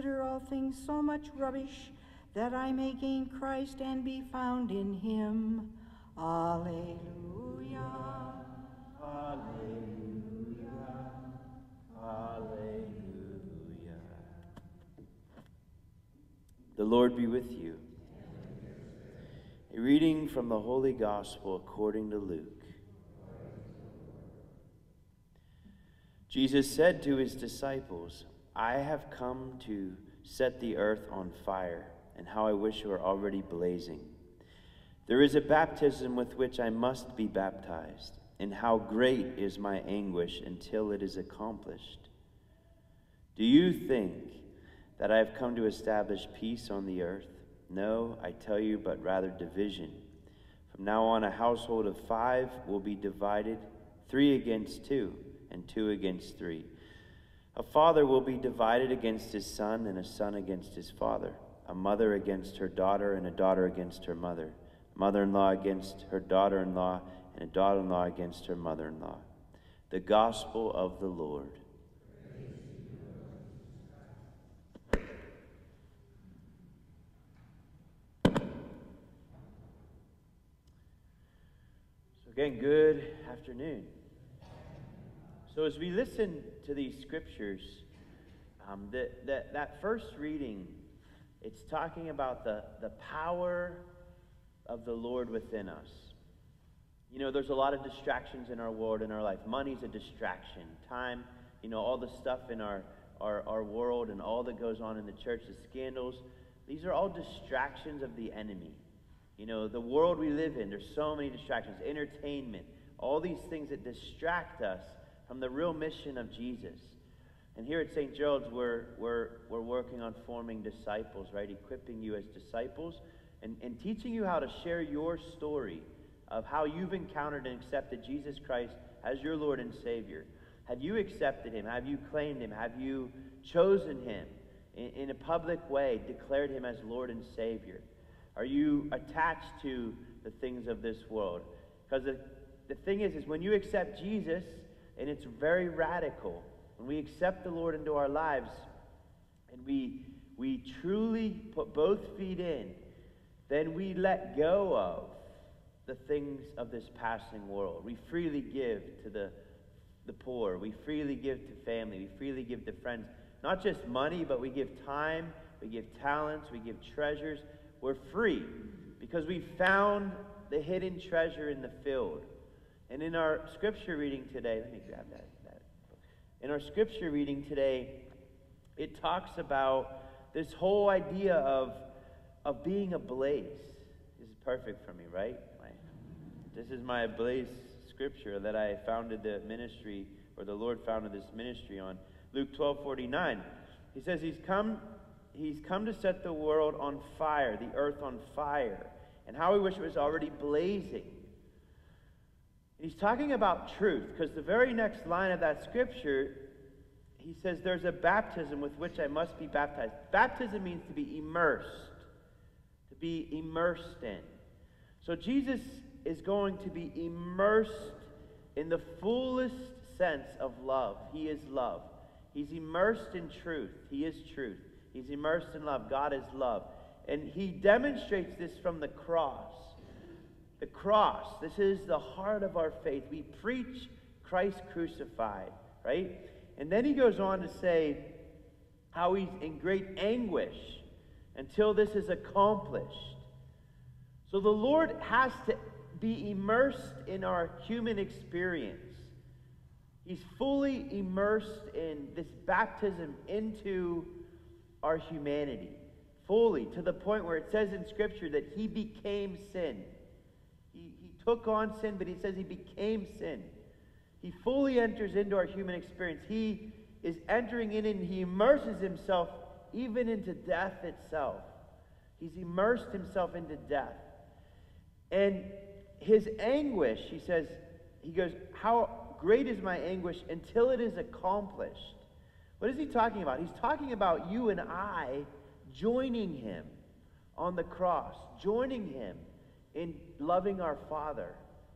consider all things so much rubbish that I may gain Christ and be found in him. Alleluia. Alleluia. Alleluia. The Lord be with you. A reading from the Holy Gospel according to Luke. Jesus said to his disciples, I have come to set the earth on fire, and how I wish it were already blazing. There is a baptism with which I must be baptized, and how great is my anguish until it is accomplished. Do you think that I have come to establish peace on the earth? No, I tell you, but rather division. From now on, a household of five will be divided, three against two and two against three. A father will be divided against his son, and a son against his father, a mother against her daughter, and a daughter against her mother, mother in law against her daughter in law, and a daughter in law against her mother in law. The gospel of the Lord. So, again, good afternoon. So, as we listen to these scriptures, um, the, the, that first reading, it's talking about the, the power of the Lord within us. You know, there's a lot of distractions in our world, in our life. Money's a distraction. Time, you know, all the stuff in our, our, our world and all that goes on in the church, the scandals, these are all distractions of the enemy. You know, the world we live in, there's so many distractions. Entertainment, all these things that distract us from the real mission of Jesus. And here at St. Gerald's, we're, we're, we're working on forming disciples, right? Equipping you as disciples and, and teaching you how to share your story of how you've encountered and accepted Jesus Christ as your Lord and Savior. Have you accepted Him? Have you claimed Him? Have you chosen Him in, in a public way, declared Him as Lord and Savior? Are you attached to the things of this world? Because the, the thing is, is when you accept Jesus, and it's very radical. When we accept the Lord into our lives and we, we truly put both feet in, then we let go of the things of this passing world. We freely give to the, the poor. We freely give to family. We freely give to friends. Not just money, but we give time, we give talents, we give treasures. We're free because we found the hidden treasure in the field. And in our scripture reading today, let me grab that. that. In our scripture reading today, it talks about this whole idea of, of being ablaze. This is perfect for me, right? This is my ablaze scripture that I founded the ministry, or the Lord founded this ministry on. Luke 12 49. He says, He's come, he's come to set the world on fire, the earth on fire. And how we wish it was already blazing. He's talking about truth because the very next line of that scripture, he says, There's a baptism with which I must be baptized. Baptism means to be immersed, to be immersed in. So Jesus is going to be immersed in the fullest sense of love. He is love. He's immersed in truth. He is truth. He's immersed in love. God is love. And he demonstrates this from the cross. The cross, this is the heart of our faith. We preach Christ crucified, right? And then he goes on to say how he's in great anguish until this is accomplished. So the Lord has to be immersed in our human experience. He's fully immersed in this baptism into our humanity, fully, to the point where it says in Scripture that he became sin took on sin, but he says he became sin. He fully enters into our human experience. He is entering in and he immerses himself even into death itself. He's immersed himself into death. And his anguish, he says, he goes, How great is my anguish until it is accomplished. What is he talking about? He's talking about you and I joining him on the cross, joining him in loving our Father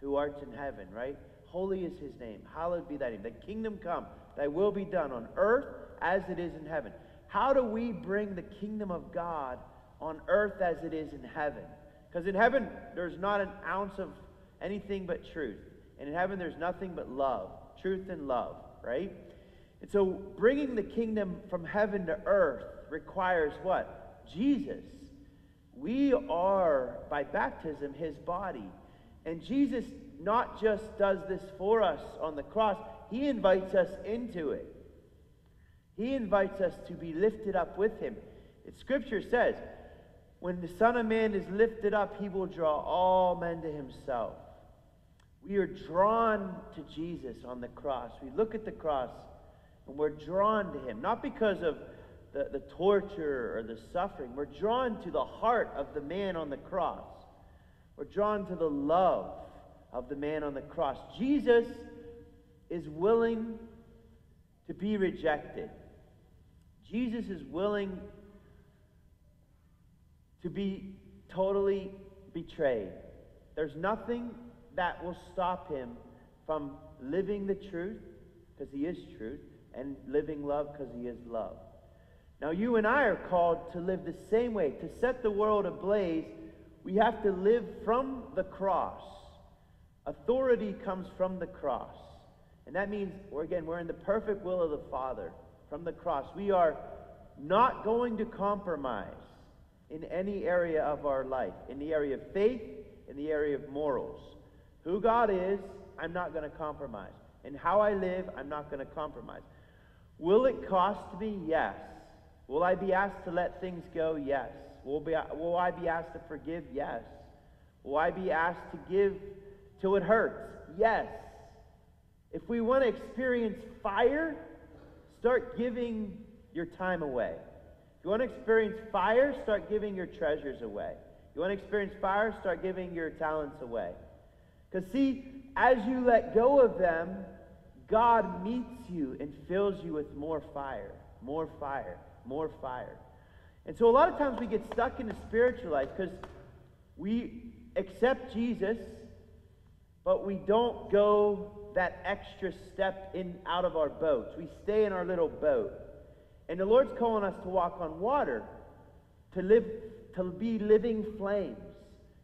who art in heaven, right? Holy is his name. Hallowed be thy name. The kingdom come. Thy will be done on earth as it is in heaven. how do we bring the kingdom of God on earth as it is in heaven? Because in heaven, there's not an ounce of anything but truth. And in heaven, there's nothing but love, truth and love, right? And so bringing the kingdom from heaven to earth requires what? Jesus. We are, by baptism, his body. And Jesus not just does this for us on the cross, he invites us into it. He invites us to be lifted up with him. Scripture says, when the Son of Man is lifted up, he will draw all men to himself. We are drawn to Jesus on the cross. We look at the cross and we're drawn to him, not because of the, the torture or the suffering. We're drawn to the heart of the man on the cross. We're drawn to the love of the man on the cross. Jesus is willing to be rejected. Jesus is willing to be totally betrayed. There's nothing that will stop him from living the truth, because he is truth, and living love, because he is love. Now, you and I are called to live the same way. To set the world ablaze, we have to live from the cross. Authority comes from the cross. And that means, we're, again, we're in the perfect will of the Father from the cross. We are not going to compromise in any area of our life, in the area of faith, in the area of morals. Who God is, I'm not going to compromise. And how I live, I'm not going to compromise. Will it cost me? Yes. Will I be asked to let things go? Yes. Will, be, will I be asked to forgive? Yes. Will I be asked to give till it hurts? Yes. If we want to experience fire, start giving your time away. If you want to experience fire, start giving your treasures away. If you want to experience fire, start giving your talents away. Because, see, as you let go of them, God meets you and fills you with more fire, more fire, more fire. And so, a lot of times we get stuck in the spiritual life because we accept Jesus, but we don't go that extra step in out of our boats. We stay in our little boat. And the Lord's calling us to walk on water, to live to be living flames,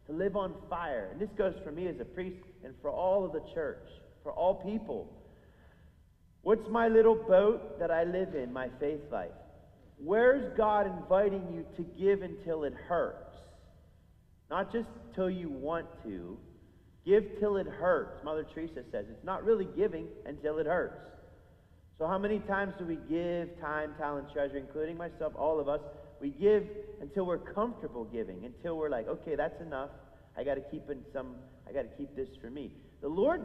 to live on fire. And this goes for me as a priest and for all of the church, for all people. What's my little boat that I live in, my faith life? Where's God inviting you to give until it hurts? Not just till you want to, Give till it hurts. Mother Teresa says it's not really giving until it hurts. So, how many times do we give time, talent, treasure, including myself, all of us? We give until we're comfortable giving, until we're like, okay, that's enough. I got to keep in some. I got to keep this for me. The Lord's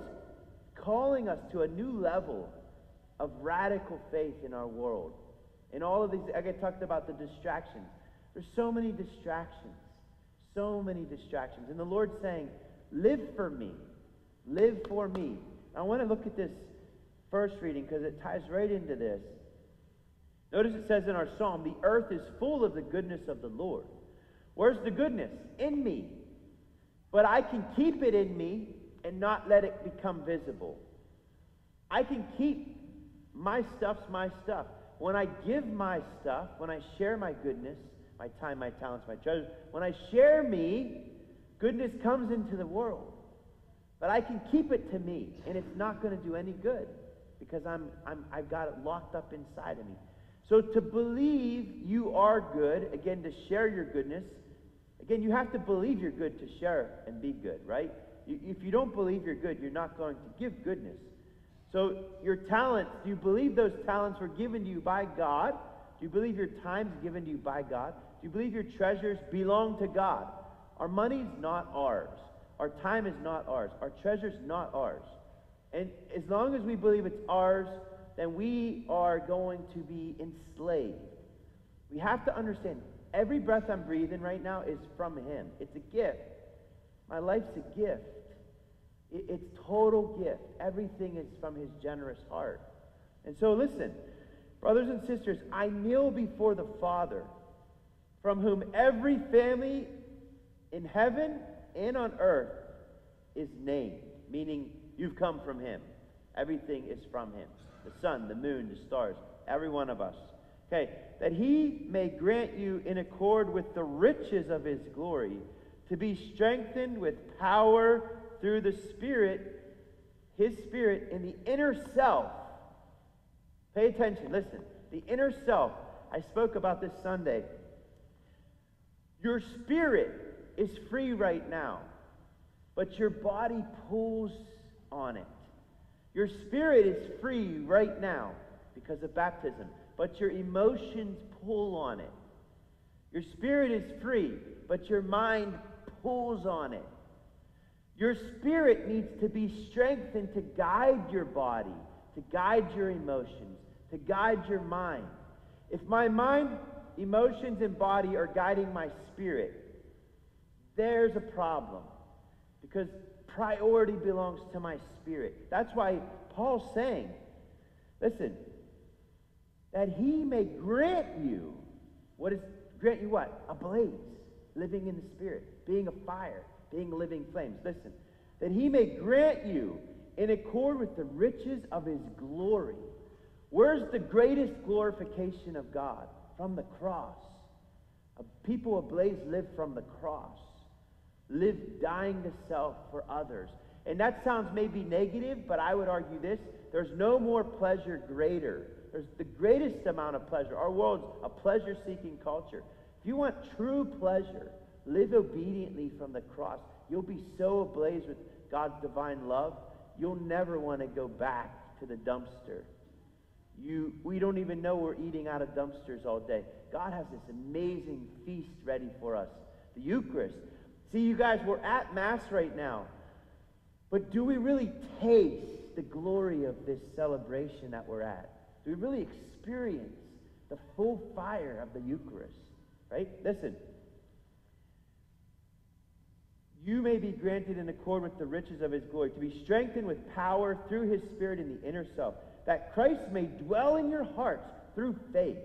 calling us to a new level of radical faith in our world. In all of these, I get talked about the distractions. There's so many distractions, so many distractions, and the Lord's saying Live for me. Live for me. I want to look at this first reading because it ties right into this. Notice it says in our psalm, the earth is full of the goodness of the Lord. Where's the goodness? In me. But I can keep it in me and not let it become visible. I can keep my stuff's my stuff. When I give my stuff, when I share my goodness, my time, my talents, my treasures, when I share me, Goodness comes into the world. But I can keep it to me, and it's not going to do any good because I'm, I'm, I've got it locked up inside of me. So to believe you are good, again, to share your goodness, again, you have to believe you're good to share and be good, right? if you don't believe you're good, you're not going to give goodness. So your talents, do you believe those talents were given to you by God? Do you believe your time's given to you by God? Do you believe your treasures belong to God? Our money's not ours. Our time is not ours. Our treasure's not ours. And as long as we believe it's ours, then we are going to be enslaved. We have to understand every breath I'm breathing right now is from Him. It's a gift. My life's a gift. It's total gift. Everything is from His generous heart. And so, listen, brothers and sisters, I kneel before the Father, from whom every family in heaven and on earth is named, meaning you've come from him. Everything is from him. The sun, the moon, the stars, every one of us. Okay, that he may grant you in accord with the riches of his glory to be strengthened with power through the Spirit, his Spirit in the inner self. Pay attention, listen. The inner self. I spoke about this Sunday. Your spirit is free right now, but your body pulls on it. Your spirit is free right now because of baptism, but your emotions pull on it. Your spirit is free, but your mind pulls on it. Your spirit needs to be strengthened to guide your body, to guide your emotions, to guide your mind. If my mind, emotions, and body are guiding my spirit, there's a problem because priority belongs to my spirit. That's why Paul's saying, listen, that he may grant you, what is, grant you what? A blaze, living in the spirit, being a fire, being living flames. Listen, that he may grant you in accord with the riches of his glory. Where's the greatest glorification of God? From the cross. A people ablaze live from the cross live dying to self for others. And that sounds maybe negative, but I would argue this there's no more pleasure greater. There's the greatest amount of pleasure. Our world's a pleasure seeking culture. If you want true pleasure, live obediently from the cross. You'll be so ablaze with God's divine love, you'll never want to go back to the dumpster. You, we don't even know we're eating out of dumpsters all day. God has this amazing feast ready for us. The Eucharist, See, you guys, we're at Mass right now. But do we really taste the glory of this celebration that we're at? Do we really experience the full fire of the Eucharist? Right? Listen. You may be granted in accord with the riches of his glory to be strengthened with power through his Spirit in the inner self, that Christ may dwell in your hearts through faith.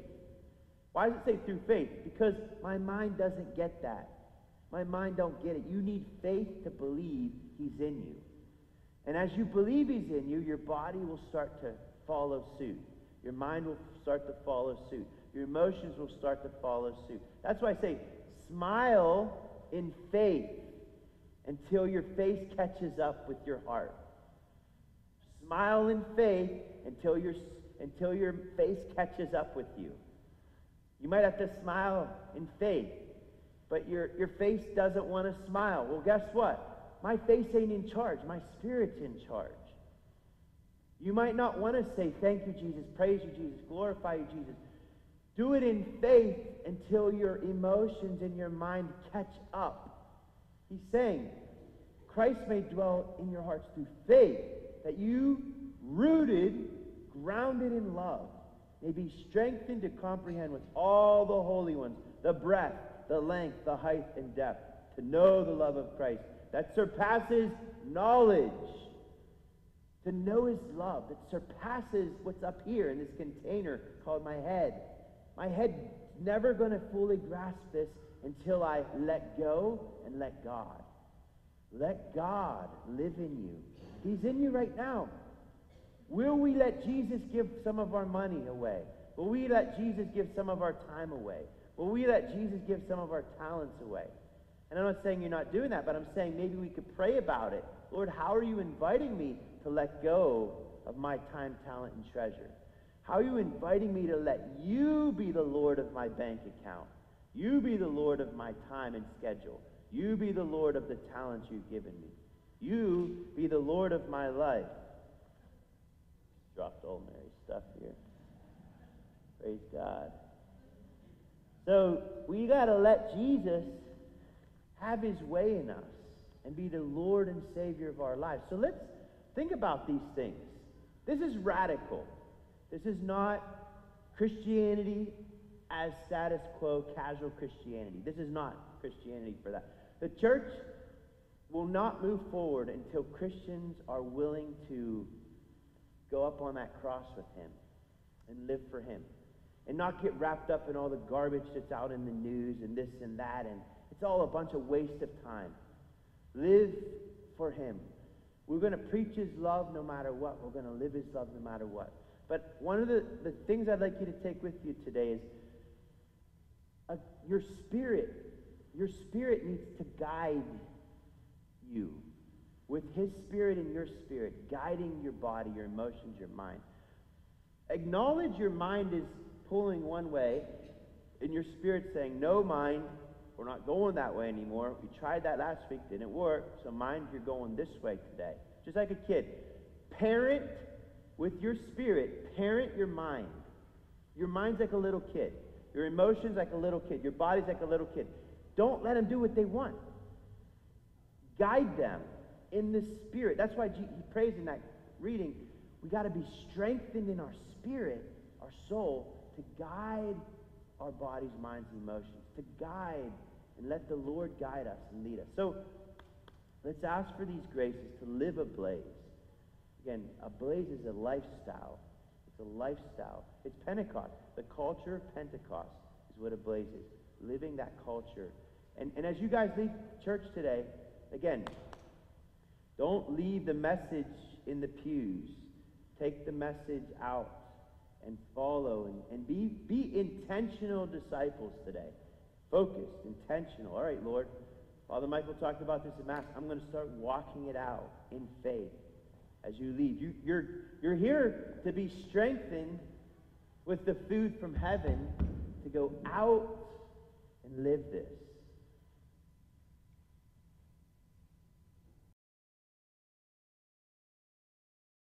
Why does it say through faith? Because my mind doesn't get that. My mind don't get it. You need faith to believe he's in you. And as you believe he's in you, your body will start to follow suit. Your mind will start to follow suit. Your emotions will start to follow suit. That's why I say smile in faith until your face catches up with your heart. Smile in faith until your, until your face catches up with you. You might have to smile in faith but your, your face doesn't want to smile. Well, guess what? My face ain't in charge. My spirit's in charge. You might not want to say, Thank you, Jesus, praise you, Jesus, glorify you, Jesus. Do it in faith until your emotions and your mind catch up. He's saying, Christ may dwell in your hearts through faith, that you, rooted, grounded in love, may be strengthened to comprehend with all the holy ones the breadth the length, the height, and depth, to know the love of Christ that surpasses knowledge. To know his love that surpasses what's up here in this container called my head. My head's never going to fully grasp this until I let go and let God. Let God live in you. He's in you right now. Will we let Jesus give some of our money away? Will we let Jesus give some of our time away? Will we let Jesus give some of our talents away? And I'm not saying you're not doing that, but I'm saying maybe we could pray about it. Lord, how are you inviting me to let go of my time, talent, and treasure? How are you inviting me to let you be the Lord of my bank account? You be the Lord of my time and schedule. You be the Lord of the talents you've given me. You be the Lord of my life. Dropped old Mary stuff here. Praise God. So we got to let Jesus have his way in us and be the Lord and Savior of our lives. So let's think about these things. This is radical. This is not Christianity as status quo, casual Christianity. This is not Christianity for that. The church will not move forward until Christians are willing to go up on that cross with him and live for him and not get wrapped up in all the garbage that's out in the news and this and that. And it's all a bunch of waste of time. Live for Him. We're going to preach His love no matter what. We're going to live His love no matter what. But one of the, the things I'd like you to take with you today is uh, your spirit. Your spirit needs to guide you with His Spirit and your spirit, guiding your body, your emotions, your mind. Acknowledge your mind is pulling one way, and your spirit saying, No, mind, we're not going that way anymore. We tried that last week, didn't work. So, mind, you're going this way today. Just like a kid. Parent with your spirit, parent your mind. Your mind's like a little kid. Your emotions like a little kid. Your body's like a little kid. Don't let them do what they want. Guide them in the spirit. That's why he prays in that reading. We got to be strengthened in our spirit, our soul, to guide our bodies, minds, and emotions, to guide and let the Lord guide us and lead us. So let's ask for these graces to live a blaze. Again, a blaze is a lifestyle. It's a lifestyle. It's Pentecost. The culture of Pentecost is what a blaze is. Living that culture. And, and as you guys leave church today, again, don't leave the message in the pews. Take the message out and follow and, and be, be intentional disciples today. Focused, intentional. All right, Lord. Father Michael talked about this in Mass. I'm going to start walking it out in faith as you leave. You, you're, you're here to be strengthened with the food from heaven to go out and live this.